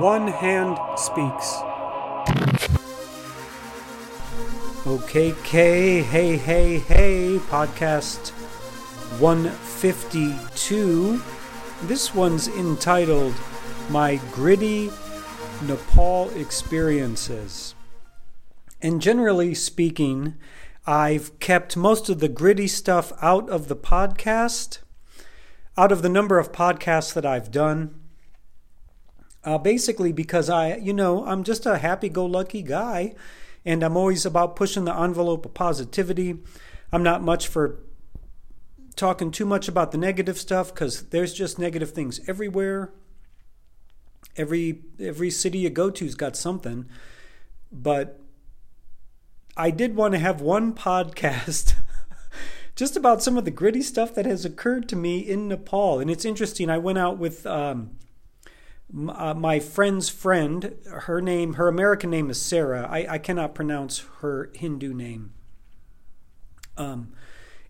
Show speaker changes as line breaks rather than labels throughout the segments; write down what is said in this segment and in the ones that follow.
One Hand Speaks. Okay, K, hey, hey, hey, podcast 152. This one's entitled My Gritty Nepal Experiences. And generally speaking, I've kept most of the gritty stuff out of the podcast, out of the number of podcasts that I've done. Uh, basically, because I, you know, I'm just a happy go lucky guy and I'm always about pushing the envelope of positivity. I'm not much for talking too much about the negative stuff because there's just negative things everywhere. Every every city you go to's got something, but I did want to have one podcast just about some of the gritty stuff that has occurred to me in Nepal, and it's interesting. I went out with. Um, uh, my friend's friend, her name, her American name is Sarah. I, I cannot pronounce her Hindu name. Um,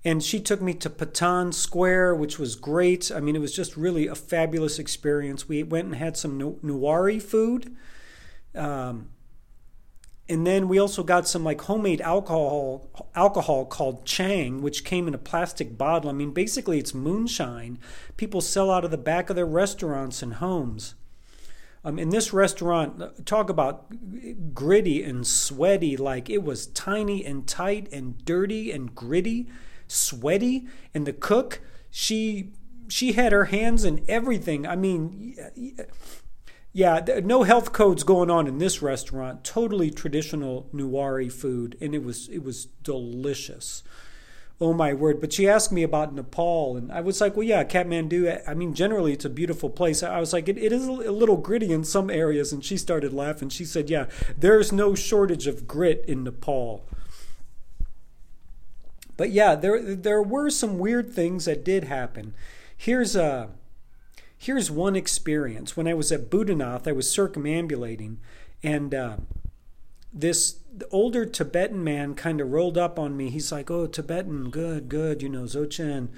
and she took me to Patan Square, which was great. I mean, it was just really a fabulous experience. We went and had some Newari food. Um, and then we also got some like homemade alcohol alcohol called Chang, which came in a plastic bottle. I mean, basically it's moonshine. People sell out of the back of their restaurants and homes. Um, in this restaurant, talk about gritty and sweaty, like it was tiny and tight and dirty and gritty, sweaty. And the cook, she she had her hands in everything. I mean, yeah, no health codes going on in this restaurant. Totally traditional Newari food, and it was it was delicious oh my word. But she asked me about Nepal, and I was like, well, yeah, Kathmandu. I mean, generally it's a beautiful place. I was like, it, it is a little gritty in some areas, and she started laughing. She said, yeah, there's no shortage of grit in Nepal. But yeah, there there were some weird things that did happen. Here's a here's one experience. When I was at Boudhanath, I was circumambulating, and uh, this older Tibetan man kind of rolled up on me. He's like, "Oh, Tibetan, good, good. You know, Dzogchen.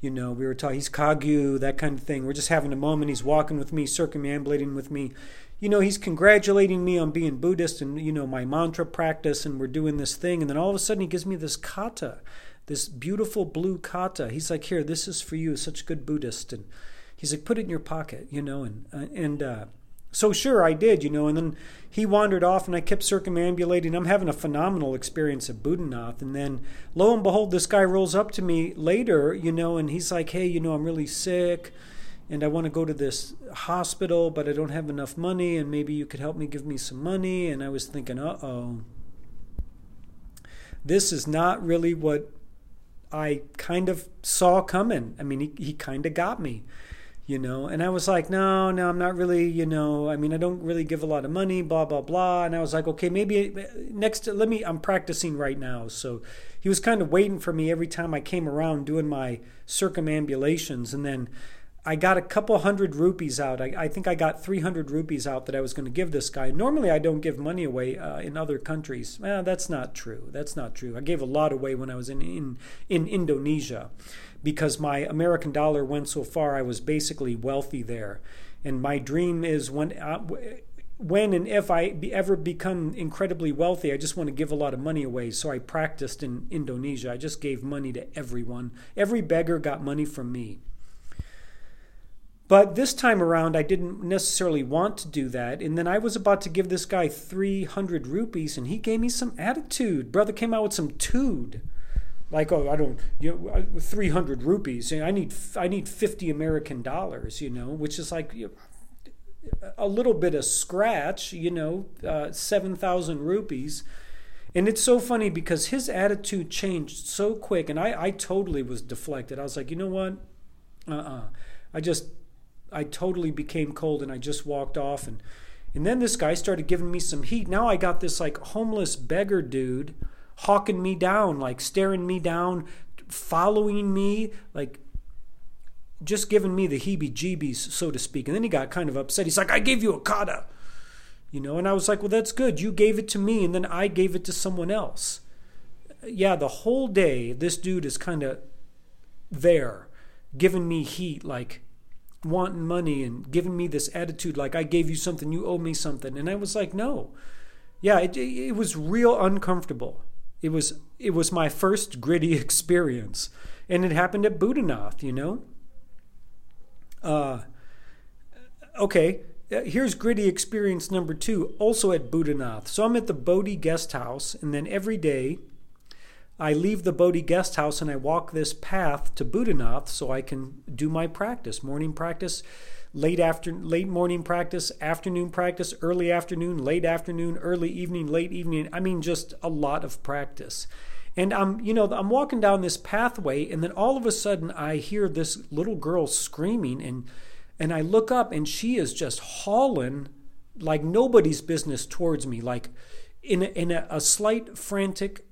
You know, we were talking. He's Kagyu, that kind of thing. We're just having a moment. He's walking with me, circumambulating with me. You know, he's congratulating me on being Buddhist and you know my mantra practice, and we're doing this thing. And then all of a sudden, he gives me this kata, this beautiful blue kata. He's like, "Here, this is for you. Such good Buddhist." And he's like, "Put it in your pocket," you know, and uh, and. Uh, so sure, I did, you know, and then he wandered off and I kept circumambulating. I'm having a phenomenal experience at Boudhanath. And then lo and behold, this guy rolls up to me later, you know, and he's like, hey, you know, I'm really sick and I want to go to this hospital, but I don't have enough money and maybe you could help me give me some money. And I was thinking, uh oh, this is not really what I kind of saw coming. I mean, he, he kind of got me you know? And i was like no no i'm not really you know i mean i don't really give a lot of money blah blah blah. And i was like okay maybe next let me i'm practicing right now. So he was kind of waiting for me every time i came around doing my circumambulations. And then i got a couple hundred rupees out. I, I think i got 300 rupees out that i was going to give this guy. Normally i don't give money away uh, in other countries. Well that's not true. That's not true. I gave a lot away when i was in in, in indonesia because my American dollar went so far, I was basically wealthy there. And my dream is when, uh, when and if I ever become incredibly wealthy, I just want to give a lot of money away. So I practiced in Indonesia. I just gave money to everyone. Every beggar got money from me. But this time around, I didn't necessarily want to do that. And then I was about to give this guy 300 rupees, and he gave me some attitude. Brother came out with some tood like oh i don't you know 300 rupees i need i need 50 american dollars you know which is like you know, a little bit of scratch you know uh, 7000 rupees. And it's so funny because his attitude changed so quick and i i totally was deflected. I was like you know what? Uh-uh. I just i totally became cold and i just walked off. And and then this guy started giving me some heat. Now i got this like homeless beggar dude hawking me down, like staring me down, following me, like just giving me the heebie jeebies, so to speak. And then he got kind of upset. He's like, I gave you a kata. You know, and I was like, well, that's good. You gave it to me, and then I gave it to someone else. Yeah, the whole day, this dude is kind of there, giving me heat, like, wanting money and giving me this attitude like I gave you something, you owe me something. And I was like, no. Yeah, it, it was real uncomfortable. It was it was my first gritty experience, and it happened at Boudhanath, you know. Uh, okay, uh, here's gritty experience number two, also at Boudhanath. So I'm at the Bodhi guest house, and then every day I leave the Bodhi guest house and I walk this path to Boudhanath so I can do my practice, morning practice, late after late morning practice, afternoon practice, early afternoon, late afternoon, early evening, late evening. I mean just a lot of practice. And I'm, you know, I'm walking down this pathway and then all of a sudden I hear this little girl screaming and and I look up and she is just hauling like nobody's business towards me like in a, in a, a slight frantic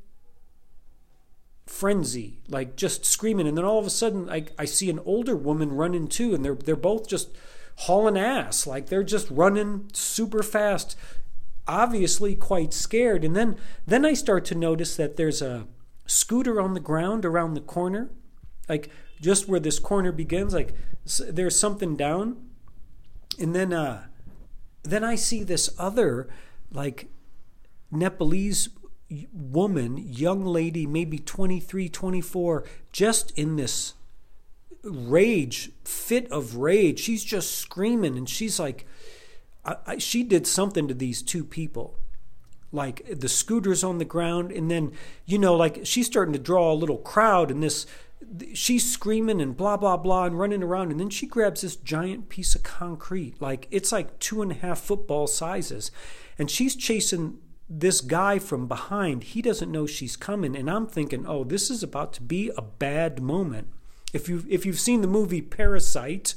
frenzy, like just screaming. And then all of a sudden, I, I see an older woman running too, and they're they're both just hauling ass, like they're just running super fast, obviously quite scared. And then then I start to notice that there's a scooter on the ground around the corner, like just where this corner begins. Like there's something down, and then uh, then I see this other like Nepalese woman, young lady, maybe 23, 24, just in this rage, fit of rage. She's just screaming and she's like, I, I, she did something to these two people. Like the scooters on the ground, and then, you know, like she's starting to draw a little crowd, and this, she's screaming and blah, blah, blah, and running around. And then she grabs this giant piece of concrete, like it's like two and a half football sizes, and she's chasing this guy from behind, he doesn't know she's coming, and I'm thinking, oh, this is about to be a bad moment. If you if you've seen the movie Parasite,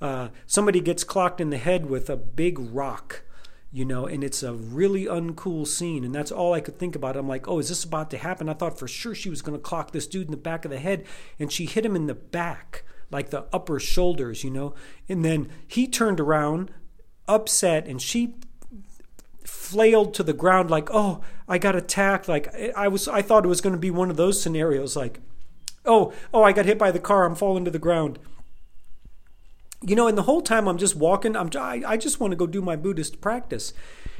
uh, somebody gets clocked in the head with a big rock, you know, and it's a really uncool scene, and that's all I could think about. I'm like, oh, is this about to happen? I thought for sure she was going to clock this dude in the back of the head, and she hit him in the back, like the upper shoulders, you know, and then he turned around, upset, and she flailed to the ground like oh i got attacked. Like i was i thought it was going to be one of those scenarios like oh oh i got hit by the car i'm falling to the ground. You know and the whole time i'm just walking i'm i, I just want to go do my buddhist practice.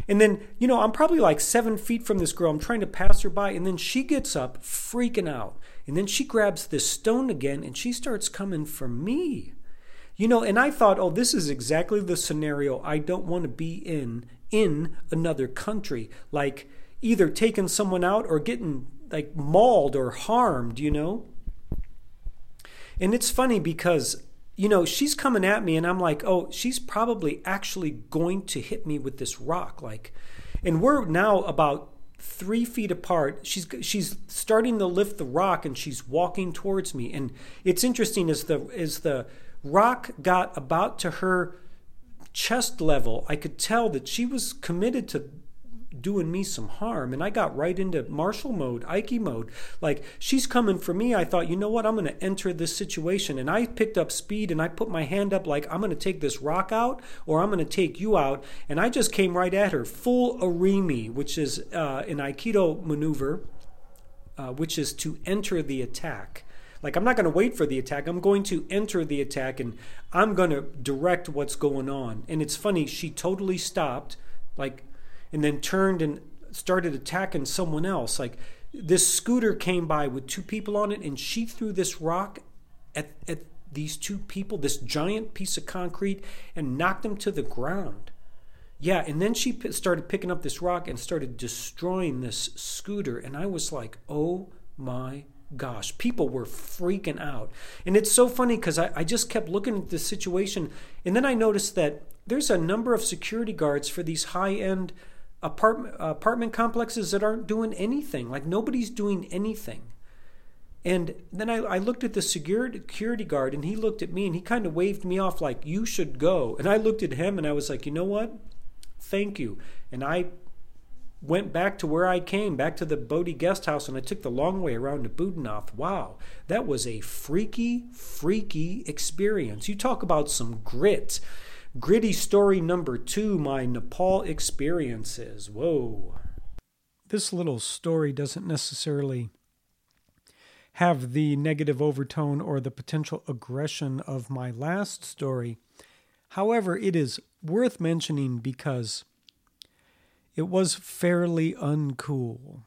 And then you know i'm probably like seven feet from this girl i'm trying to pass her by and then she gets up freaking out. And then she grabs this stone again and she starts coming for me. You know and i thought oh this is exactly the scenario i don't want to be in in another country, like either taking someone out or getting like mauled or harmed, you know? And it's funny because, you know, she's coming at me and I'm like, oh, she's probably actually going to hit me with this rock. Like, and we're now about three feet apart. She's she's starting to lift the rock and she's walking towards me. And it's interesting as the as the rock got about to her chest level, I could tell that she was committed to doing me some harm. And I got right into martial mode, Aiki mode. Like, she's coming for me. I thought, you know what? I'm going to enter this situation. And I picked up speed and I put my hand up, like, I'm going to take this rock out or I'm going to take you out. And I just came right at her, full Irimi, which is uh, an Aikido maneuver, uh, which is to enter the attack. Like, I'm not going to wait for the attack. I'm going to enter the attack and I'm going to direct what's going on. And it's funny, she totally stopped, like, and then turned and started attacking someone else. Like, this scooter came by with two people on it and she threw this rock at, at these two people, this giant piece of concrete, and knocked them to the ground. Yeah, and then she p- started picking up this rock and started destroying this scooter. And I was like, oh my gosh, people were freaking out. And it's so funny because I, I just kept looking at this situation. And then I noticed that there's a number of security guards for these high end apartment, apartment complexes that aren't doing anything. Like nobody's doing anything. And then I, I looked at the security guard and he looked at me and he kind of waved me off like, you should go. And I looked at him and I was like, you know what? Thank you. And I went back to where I came, back to the Bodhi guest house, and I took the long way around to Boudhanath. Wow, that was a freaky, freaky experience. You talk about some grit. Gritty story number two my Nepal experiences. Whoa. This little story doesn't necessarily have the negative overtone or the potential aggression of my last story. However, it is worth mentioning because it was fairly uncool.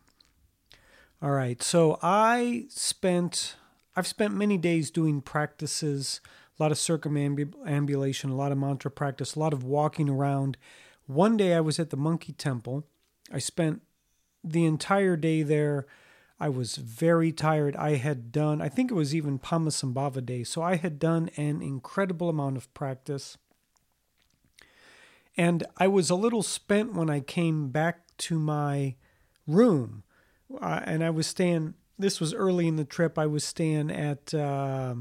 All right, so I spent I've spent many days doing practices, a lot of circumambulation, a lot of mantra practice, a lot of walking around. One day I was at the Monkey Temple. I spent the entire day there. I was very tired. I had done, I think it was even Pama Padmasambhava Day, so I had done an incredible amount of practice. And I was a little spent when I came back to my room. Uh, and I was staying, this was early in the trip, I was staying at uh,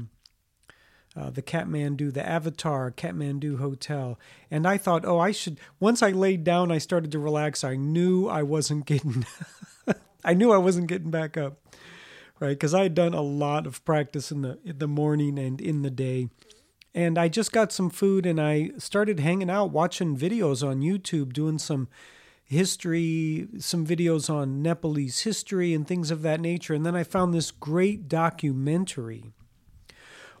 uh, the Kathmandu, the Avatar Kathmandu Hotel. And I thought, oh, I should, once I laid down, I started to relax. I knew I wasn't getting, I knew I wasn't getting back up, right? Because I had done a lot of practice in the, in the morning and in the day. And I just got some food and I started hanging out, watching videos on YouTube, doing some history, some videos on Nepalese history and things of that nature. And then I found this great documentary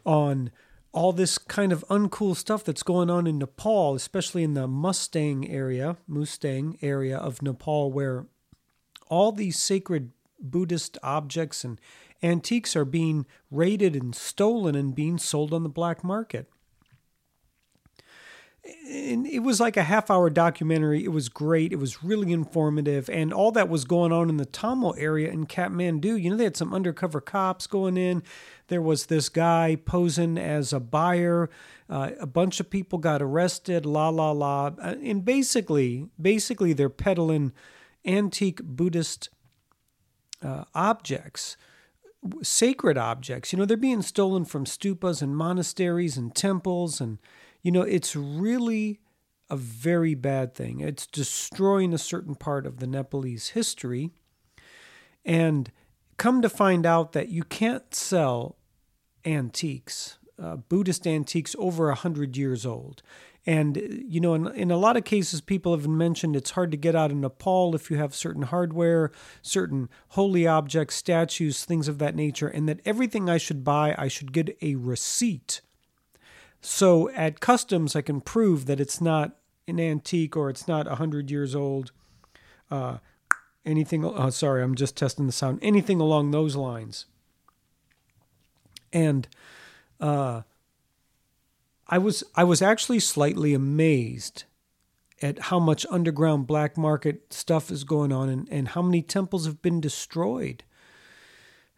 on all this kind of uncool stuff that's going on in Nepal, especially in the Mustang area, Mustang area of Nepal, where all these sacred Buddhist objects and antiques are being raided and stolen and being sold on the black market. And it was like a half hour documentary. It was great. It was really informative. And all that was going on in the Thamel area in Kathmandu. You know, they had some undercover cops going in. There was this guy posing as a buyer. Uh, a bunch of people got arrested, la, la, la. Uh, and basically, basically, they're peddling antique Buddhist uh, objects sacred objects. You know, they're being stolen from stupas and monasteries and temples. And, you know, it's really a very bad thing. It's destroying a certain part of the Nepalese history. And come to find out that you can't sell antiques, uh, Buddhist antiques over a hundred years old. And, you know, in, in a lot of cases, people have mentioned it's hard to get out of Nepal if you have certain hardware, certain holy objects, statues, things of that nature, and that everything I should buy, I should get a receipt. So at customs, I can prove that it's not an antique or it's not 100 years old. Uh, anything, uh, sorry, I'm just testing the sound. Anything along those lines. And, uh, I was I was actually slightly amazed at how much underground black market stuff is going on and, and how many temples have been destroyed.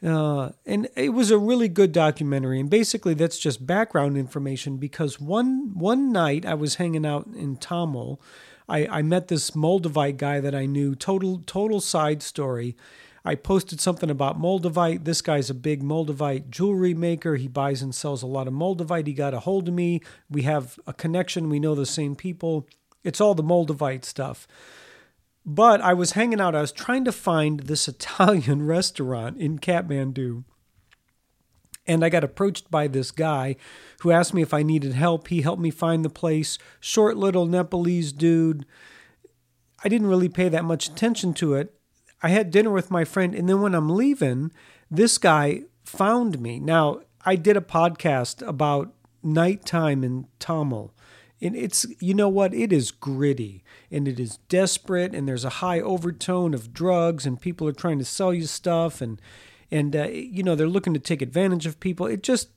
Uh, and it was a really good documentary. And basically, that's just background information because one one night I was hanging out in Thamel. I, I met this Moldavite guy that I knew. Total total side story. I posted something about Moldavite. This guy's a big Moldavite jewelry maker. He buys and sells a lot of Moldavite. He got a hold of me. We have a connection. We know the same people. It's all the Moldavite stuff. But I was hanging out. I was trying to find this Italian restaurant in Kathmandu. And I got approached by this guy who asked me if I needed help. He helped me find the place. Short little Nepalese dude. I didn't really pay that much attention to it I had dinner with my friend, and then when I'm leaving, this guy found me. Now, I did a podcast about nighttime in Thamel. And it's, you know what, it is gritty and it is desperate, and there's a high overtone of drugs, and people are trying to sell you stuff, and, and uh, you know, they're looking to take advantage of people. It just,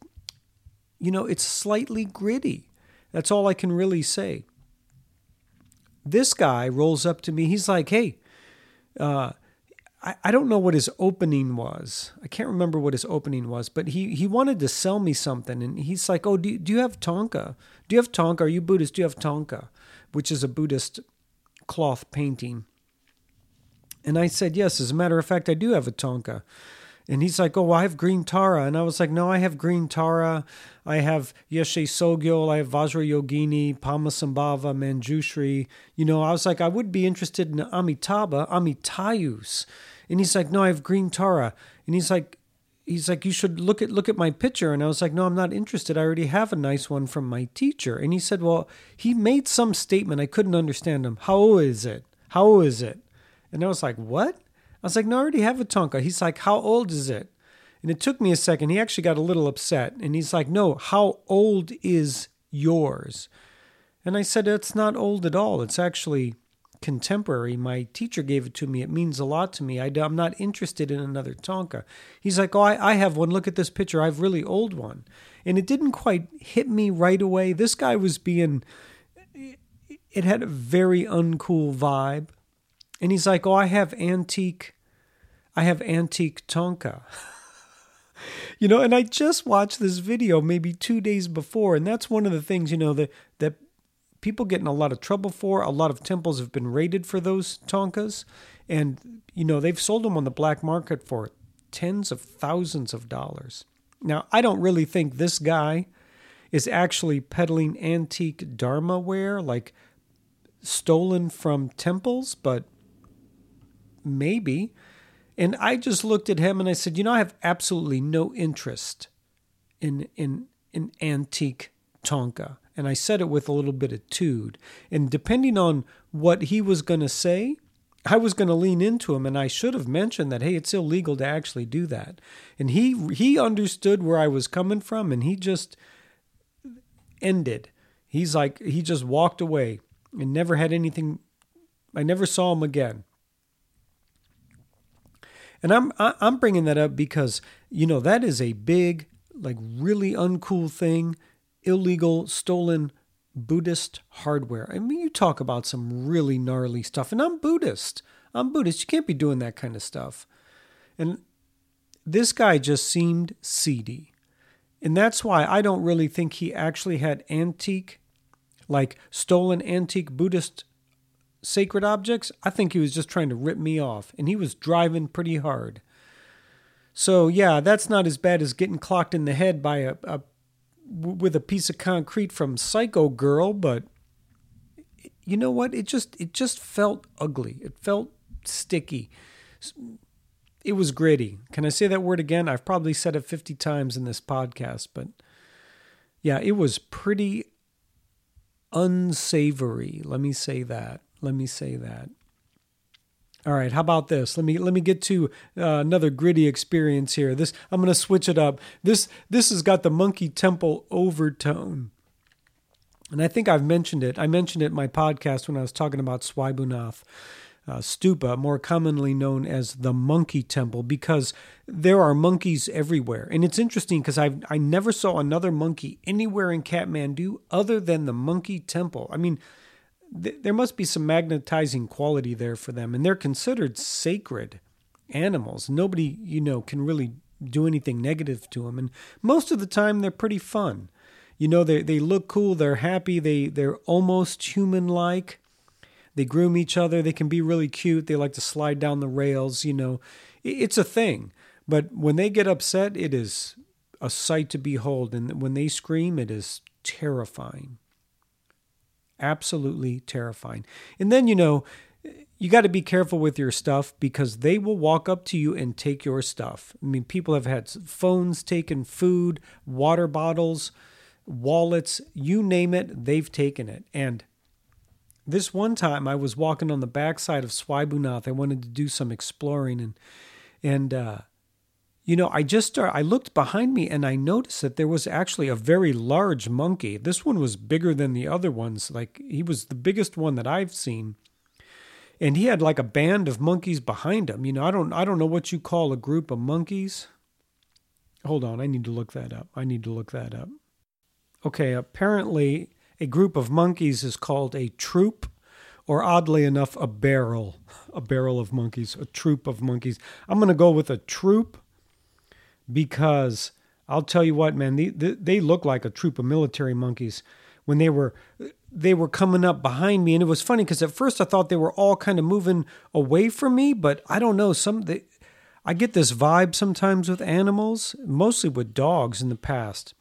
you know, it's slightly gritty. That's all I can really say. This guy rolls up to me. He's like, hey, uh, I, I don't know what his opening was. I can't remember what his opening was, but he, he wanted to sell me something. And he's like, Oh, do, do you have thangka? Do you have thangka? Are you Buddhist? Do you have thangka? Which is a Buddhist cloth painting. And I said, Yes, as a matter of fact, I do have a thangka. And he's like, Oh, well, I have green Tara. And I was like, No, I have green Tara. I have Yeshe Tsogyal. I have Vajra Yogini, Padmasambhava, Manjushri. You know, I was like, I would be interested in Amitabha, Amitayus. And he's like, no, I have green Tara. And he's like, he's like, you should look at look at my picture. And I was like, no, I'm not interested. I already have a nice one from my teacher. And he said, well, he made some statement. I couldn't understand him. How old is it? How old is it? And I was like, what? I was like, no, I already have a thangka. He's like, how old is it? And it took me a second. He actually got a little upset and he's like, No, how old is yours? And I said, It's not old at all. It's actually contemporary. My teacher gave it to me. It means a lot to me. I, am not interested in another thangka. He's like, Oh, I, I have one. Look at this picture. I have really old one. And it didn't quite hit me right away. This guy was being, it had a very uncool vibe. And he's like, Oh, I have antique, I have antique thangka. you know, and I just watched this video maybe two days before, and that's one of the things, you know, that that people get in a lot of trouble for. A lot of temples have been raided for those thangkas, and you know they've sold them on the black market for tens of thousands of dollars. Now, I don't really think this guy is actually peddling antique Dharma wear, like stolen from temples, but maybe. And I just looked at him and I said, you know, I have absolutely no interest in in in antique thangka. And I said it with a little bit of tude. And depending on what he was going to say, I was going to lean into him and I should have mentioned that hey, it's illegal to actually do that. And he he understood where I was coming from and he just ended. He's like he just walked away and never had anything I never saw him again. And I'm I'm bringing that up because you know that is a big like really uncool thing, illegal stolen Buddhist hardware. I mean, you talk about some really gnarly stuff, and I'm Buddhist. I'm Buddhist. You can't be doing that kind of stuff. And this guy just seemed seedy. And that's why I don't really think he actually had antique, like stolen antique Buddhist sacred objects. I think he was just trying to rip me off, and he was driving pretty hard. So, yeah, that's not as bad as getting clocked in the head by a, a with a piece of concrete from Psycho Girl, but you know what? It just it just felt ugly. It felt sticky. It was gritty. Can I say that word again? I've probably said it 50 times in this podcast, but yeah, it was pretty unsavory. Let me say that. Let me say that. All right, how about this? Let me let me get to uh, another gritty experience here. This I'm going to switch it up. This this has got the Monkey Temple overtone. And I think I've mentioned it. I mentioned it in my podcast when I was talking about Swayambhunath uh, stupa, more commonly known as the Monkey Temple, because there are monkeys everywhere. And it's interesting because I I never saw another monkey anywhere in Kathmandu other than the Monkey Temple. I mean, there must be some magnetizing quality there for them, and they're considered sacred animals. Nobody, you know, can really do anything negative to them, and most of the time they're pretty fun. You know, they they look cool, they're happy, they they're almost human like. They groom each other. They can be really cute. They like to slide down the rails. You know, it's a thing. But when they get upset, it is a sight to behold. And when they scream, it is terrifying absolutely terrifying. And then, you know, you got to be careful with your stuff because they will walk up to you and take your stuff. I mean, people have had phones taken, food, water bottles, wallets, you name it, they've taken it. And this one time I was walking on the backside of Swayambhunath. I wanted to do some exploring and and uh, you know, I just I looked behind me and I noticed that there was actually a very large monkey. This one was bigger than the other ones. Like he was the biggest one that I've seen. And he had like a band of monkeys behind him. You know, I don't I don't know what you call a group of monkeys. Hold on, I need to look that up. I need to look that up. Okay, apparently a group of monkeys is called a troop or oddly enough a barrel, a barrel of monkeys, a troop of monkeys. I'm going to go with a troop because I'll tell you what, man, they, they look like a troop of military monkeys when they were they were coming up behind me. And it was funny because at first i thought they were all kind of moving away from me but i don't know some they, i get this vibe sometimes with animals mostly with dogs in the past.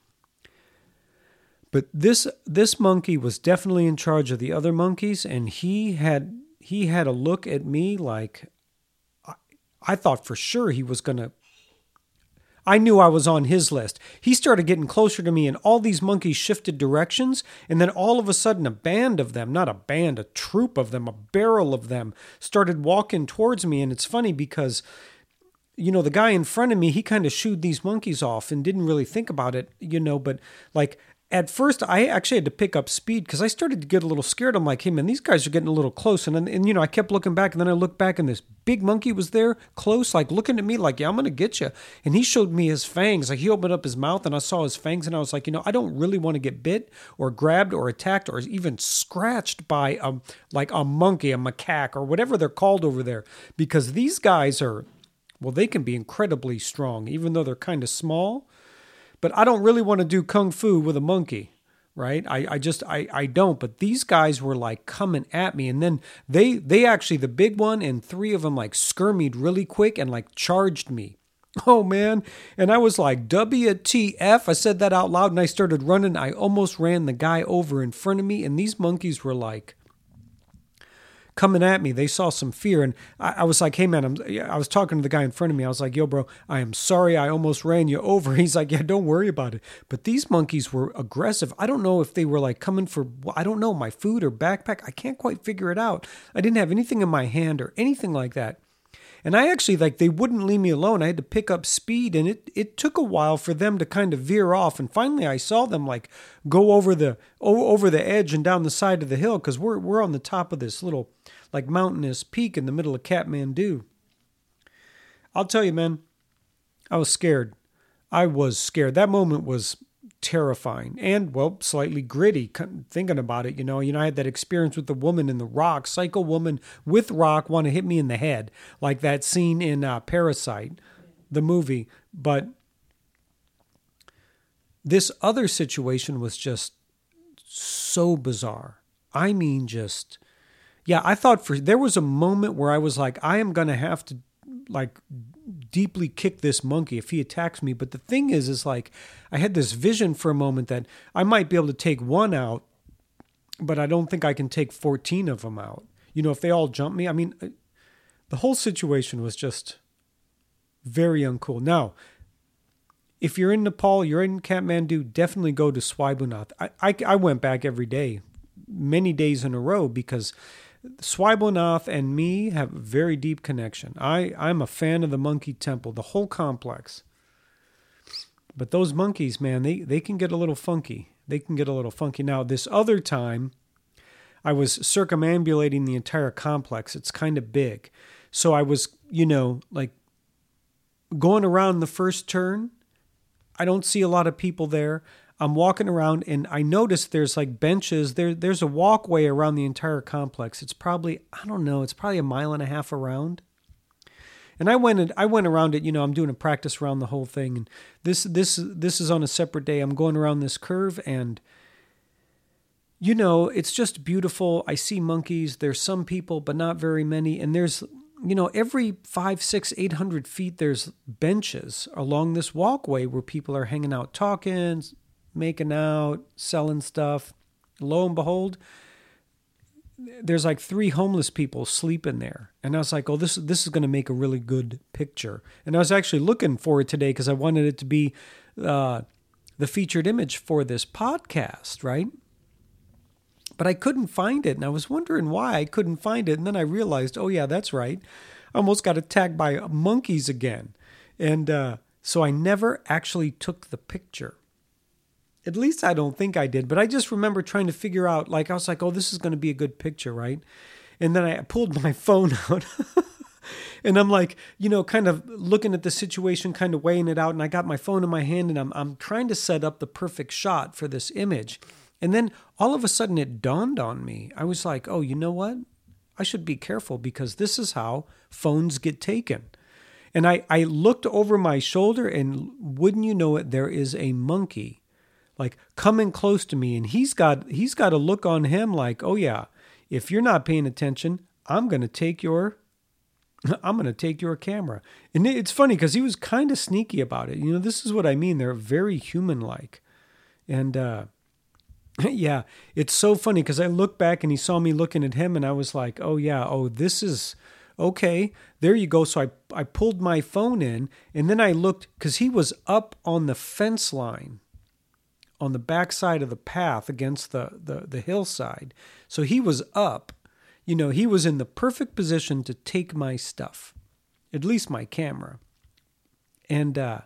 But this this monkey was definitely in charge of the other monkeys and he had he had a look at me like i, I thought for sure he was to I knew I was on his list. He started getting closer to me, and all these monkeys shifted directions. And then all of a sudden, a band of them not a band, a troop of them, a barrel of them started walking towards me. And it's funny because you know, the guy in front of me, he kind of shooed these monkeys off and didn't really think about it, you know, but like at first I actually had to pick up speed because I started to get a little scared. I'm like, hey man, these guys are getting a little close. And, then and you know, I kept looking back and then I looked back and this big monkey was there close, like looking at me like, yeah, I'm to get you. And he showed me his fangs. Like he opened up his mouth and I saw his fangs and I was like, you know, I don't really want to get bit or grabbed or attacked or even scratched by a, like a monkey, a macaque or whatever they're called over there because these guys are, well, they can be incredibly strong, even though they're kind of small but I don't really want to do kung fu with a monkey right? I, I just I, I don't. But these guys were like coming at me. And then they they actually the big one and three of them like skirmied really quick and like charged me. Oh man. And i was like wtf i said that out loud and i started running. I almost ran the guy over in front of me. And these monkeys were like coming at me. They saw some fear, and I, I, was like, "Hey, man," I'm, I was talking to the guy in front of me. I was like, "Yo, bro, I am sorry. I almost ran you over." He's like, "Yeah, don't worry about it." But these monkeys were aggressive. I don't know if they were like coming for I don't know my food or backpack. I can't quite figure it out. I didn't have anything in my hand or anything like that. And I actually like they wouldn't leave me alone. I had to pick up speed and it it took a while for them to kind of veer off and finally I saw them like go over the over the edge and down the side of the hill cuz we're we're on the top of this little like mountainous peak in the middle of Kathmandu. I'll tell you man, I was scared. I was scared. That moment was terrifying and well slightly gritty thinking about it you know you know i had that experience with the woman in the rock psycho woman with rock want to hit me in the head like that scene in uh, parasite the movie but this other situation was just so bizarre i mean just yeah i thought for there was a moment where i was like i am going to have to like deeply kick this monkey if he attacks me. But the thing is, is like I had this vision for a moment that I might be able to take one out, but I don't think I can take 14 of them out. You know, if they all jump me, I mean, uh, the whole situation was just very uncool. Now, if you're in Nepal, you're in Kathmandu, definitely go to Swayambhunath. I, I, I went back every day, many days in a row, because Swayambhunath and me have a very deep connection. I, I'm a fan of the monkey temple, the whole complex. But those monkeys, man, they, they can get a little funky. They can get a little funky. Now, this other time, I was circumambulating the entire complex. It's kind of big. So I was, you know, like going around the first turn. I don't see a lot of people there. I'm walking around and I notice there's like benches. There, there's a walkway around the entire complex. It's probably I don't know. It's probably a mile and a half around. And I went and I went around it. You know, I'm doing a practice around the whole thing. And this this this is on a separate day. I'm going around this curve and. You know, it's just beautiful. I see monkeys. There's some people, but not very many. And there's you know, every five, six, eight hundred feet, there's benches along this walkway where people are hanging out, talking, making out, selling stuff. Lo and behold, there's like three homeless people sleeping there. And I was like, oh, this, this is going to make a really good picture. And I was actually looking for it today because I wanted it to be uh, the featured image for this podcast, right? But I couldn't find it. And I was wondering why I couldn't find it. And then I realized, oh, yeah, that's right. I almost got attacked by monkeys again. And uh, so I never actually took the picture. At least I don't think I did, but I just remember trying to figure out, like, I was like, oh, this is going to be a good picture, right? And then I pulled my phone out. and I'm like, you know, kind of looking at the situation, kind of weighing it out. And I got my phone in my hand and I'm, I'm trying to set up the perfect shot for this image. And then all of a sudden it dawned on me. I was like, oh, you know what? I should be careful because this is how phones get taken. And I, I looked over my shoulder, and wouldn't you know it, there is a monkey like coming close to me and he's got he's got a look on him like oh yeah if you're not paying attention i'm going to take your i'm going to take your camera. And it's funny because he was kind of sneaky about it. You know this is what i mean they're very human like and uh yeah it's so funny because i look back and he saw me looking at him and i was like oh yeah oh this is okay there you go. So i i pulled my phone in and then i looked because he was up on the fence line on the backside of the path against the, the, the hillside. So he was up. You know, he was in the perfect position to take my stuff, at least my camera. And uh,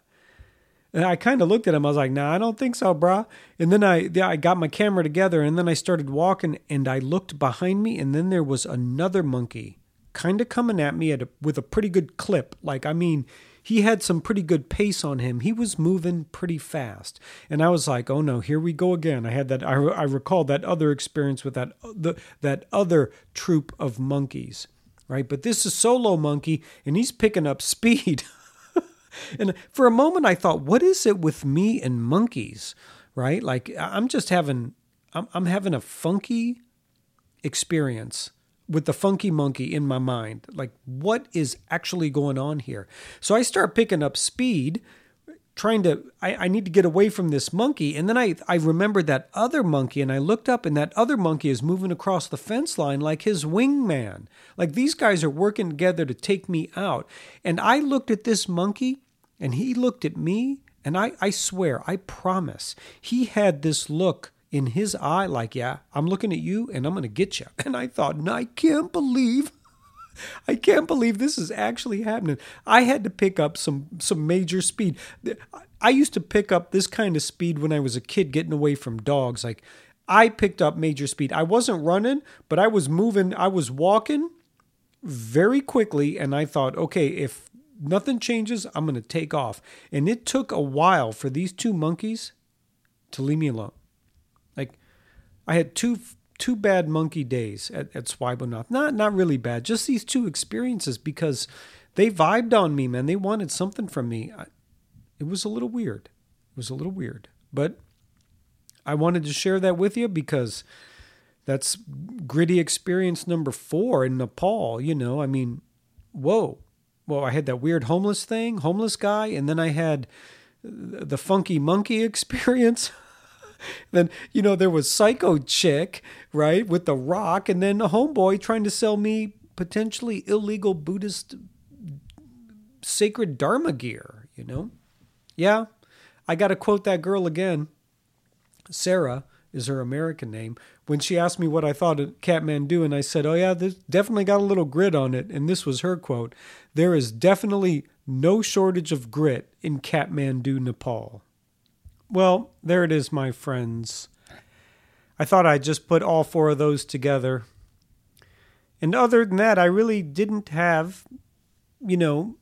and I kind of looked at him. I was like, "Nah, I don't think so, brah." And then I, I got my camera together, and then I started walking, and I looked behind me, and then there was another monkey, kind of coming at me at a, with a pretty good clip. Like, I mean, he had some pretty good pace on him. He was moving pretty fast, and I was like, "Oh no, here we go again." I had that. I, I recall that other experience with that the that other troop of monkeys, right? But this is solo monkey, and he's picking up speed. And for a moment, I thought, what is it with me and monkeys, right? Like I'm just having, I'm, I'm having a funky experience with the funky monkey in my mind. Like, what is actually going on here? So I start picking up speed, trying to, I, I need to get away from this monkey. And then I, I remembered that other monkey, and I looked up, and that other monkey is moving across the fence line like his wingman. Like these guys are working together to take me out. And I looked at this monkey, and he looked at me, and I, I swear, I promise, he had this look in his eye like, yeah, I'm looking at you and I'm going to get you. And I thought, no, I can't believe. I can't believe this is actually happening. I had to pick up some some major speed. I used to pick up this kind of speed when I was a kid getting away from dogs. Like I picked up major speed. I wasn't running, but I was moving, I was walking very quickly and I thought, okay, if nothing changes, I'm going to take off. And it took a while for these two monkeys to leave me alone. I had two two bad monkey days at, at Swayambhunath. Not not really bad, just these two experiences because they vibed on me, man. They wanted something from me. I, it was a little weird. It was a little weird. But I wanted to share that with you because that's gritty experience number four in Nepal. You know, I mean, whoa well, I had that weird homeless thing, homeless guy, and then I had the funky monkey experience. then you know there was psycho chick right with the rock, and then a homeboy trying to sell me potentially illegal Buddhist sacred Dharma gear. You know, yeah, I got to quote that girl again, Sarah is her American name. When she asked me what I thought of Kathmandu, and I said, "Oh yeah, this definitely got a little grit on it," and this was her quote: "There is definitely no shortage of grit in Kathmandu, Nepal." Well, there it is, my friends. I thought I'd just put all four of those together. And other than that, I really didn't have, you know,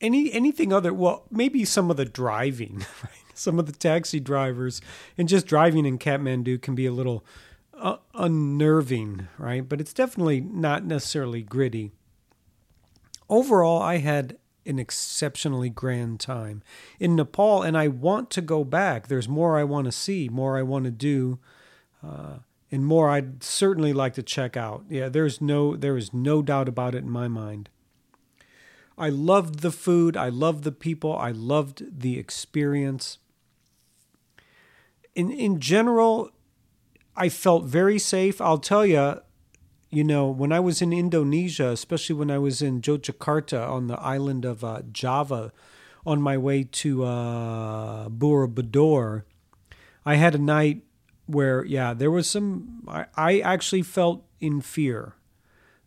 any anything other. Well, maybe some of the driving, right? some of the taxi drivers and just driving in Kathmandu can be a little uh, unnerving, right? But it's definitely not necessarily gritty. Overall, I had an exceptionally grand time in Nepal, and I want to go back. There's more I want to see, more I want to do, uh, and more I'd certainly like to check out. Yeah, there's no there is no doubt about it in my mind. I loved the food. I loved the people. I loved the experience in in general, I felt very safe. I'll tell you, you know, when I was in Indonesia, especially when I was in Yogyakarta on the island of uh, Java, on my way to uh, Borobudur, I had a night where, yeah, there was some. I, I actually felt in fear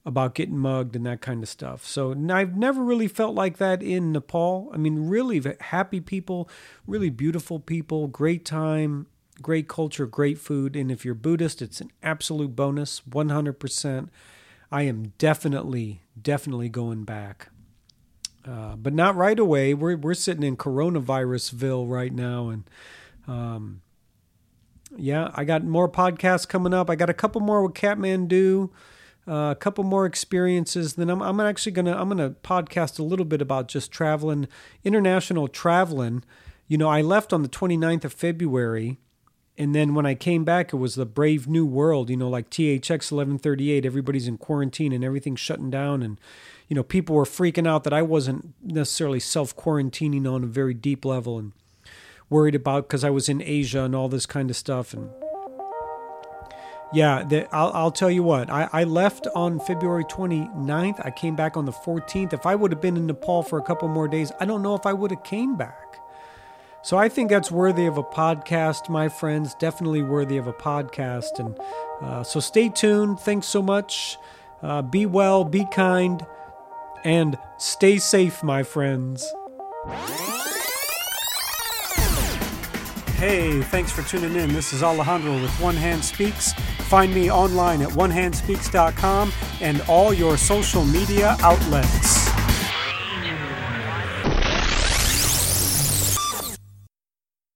about getting mugged and that kind of stuff. So I've never really felt like that in Nepal. I mean, really happy people, really beautiful people, great time great culture, great food. And if you're Buddhist, it's an absolute bonus, 100%. I am definitely, definitely going back. Uh, but not right away. We're, we're sitting in coronavirusville right now. And um, yeah, I got more podcasts coming up. I got a couple more with Kathmandu. Uh, a couple more experiences. Then I'm, I'm actually gonna I'm gonna podcast a little bit about just traveling, international traveling. You know, I left on the 29th of February, and then when I came back, it was the brave new world, you know, like THX 1138. Everybody's in quarantine and everything's shutting down. And, you know, people were freaking out that I wasn't necessarily self quarantining on a very deep level and worried about because I was in Asia and all this kind of stuff. And yeah, the, I'll, I'll tell you what, I, I left on February 29th. I came back on the 14th. If I would have been in Nepal for a couple more days, I don't know if I would have came back. So I think that's worthy of a podcast, my friends. Definitely worthy of a podcast. And uh, so stay tuned. Thanks so much. Uh, be well, be kind, and stay safe, my friends. Hey, thanks for tuning in. This is Alejandro with One Hand Speaks. Find me online at onehandspeaks.com and all your social media outlets.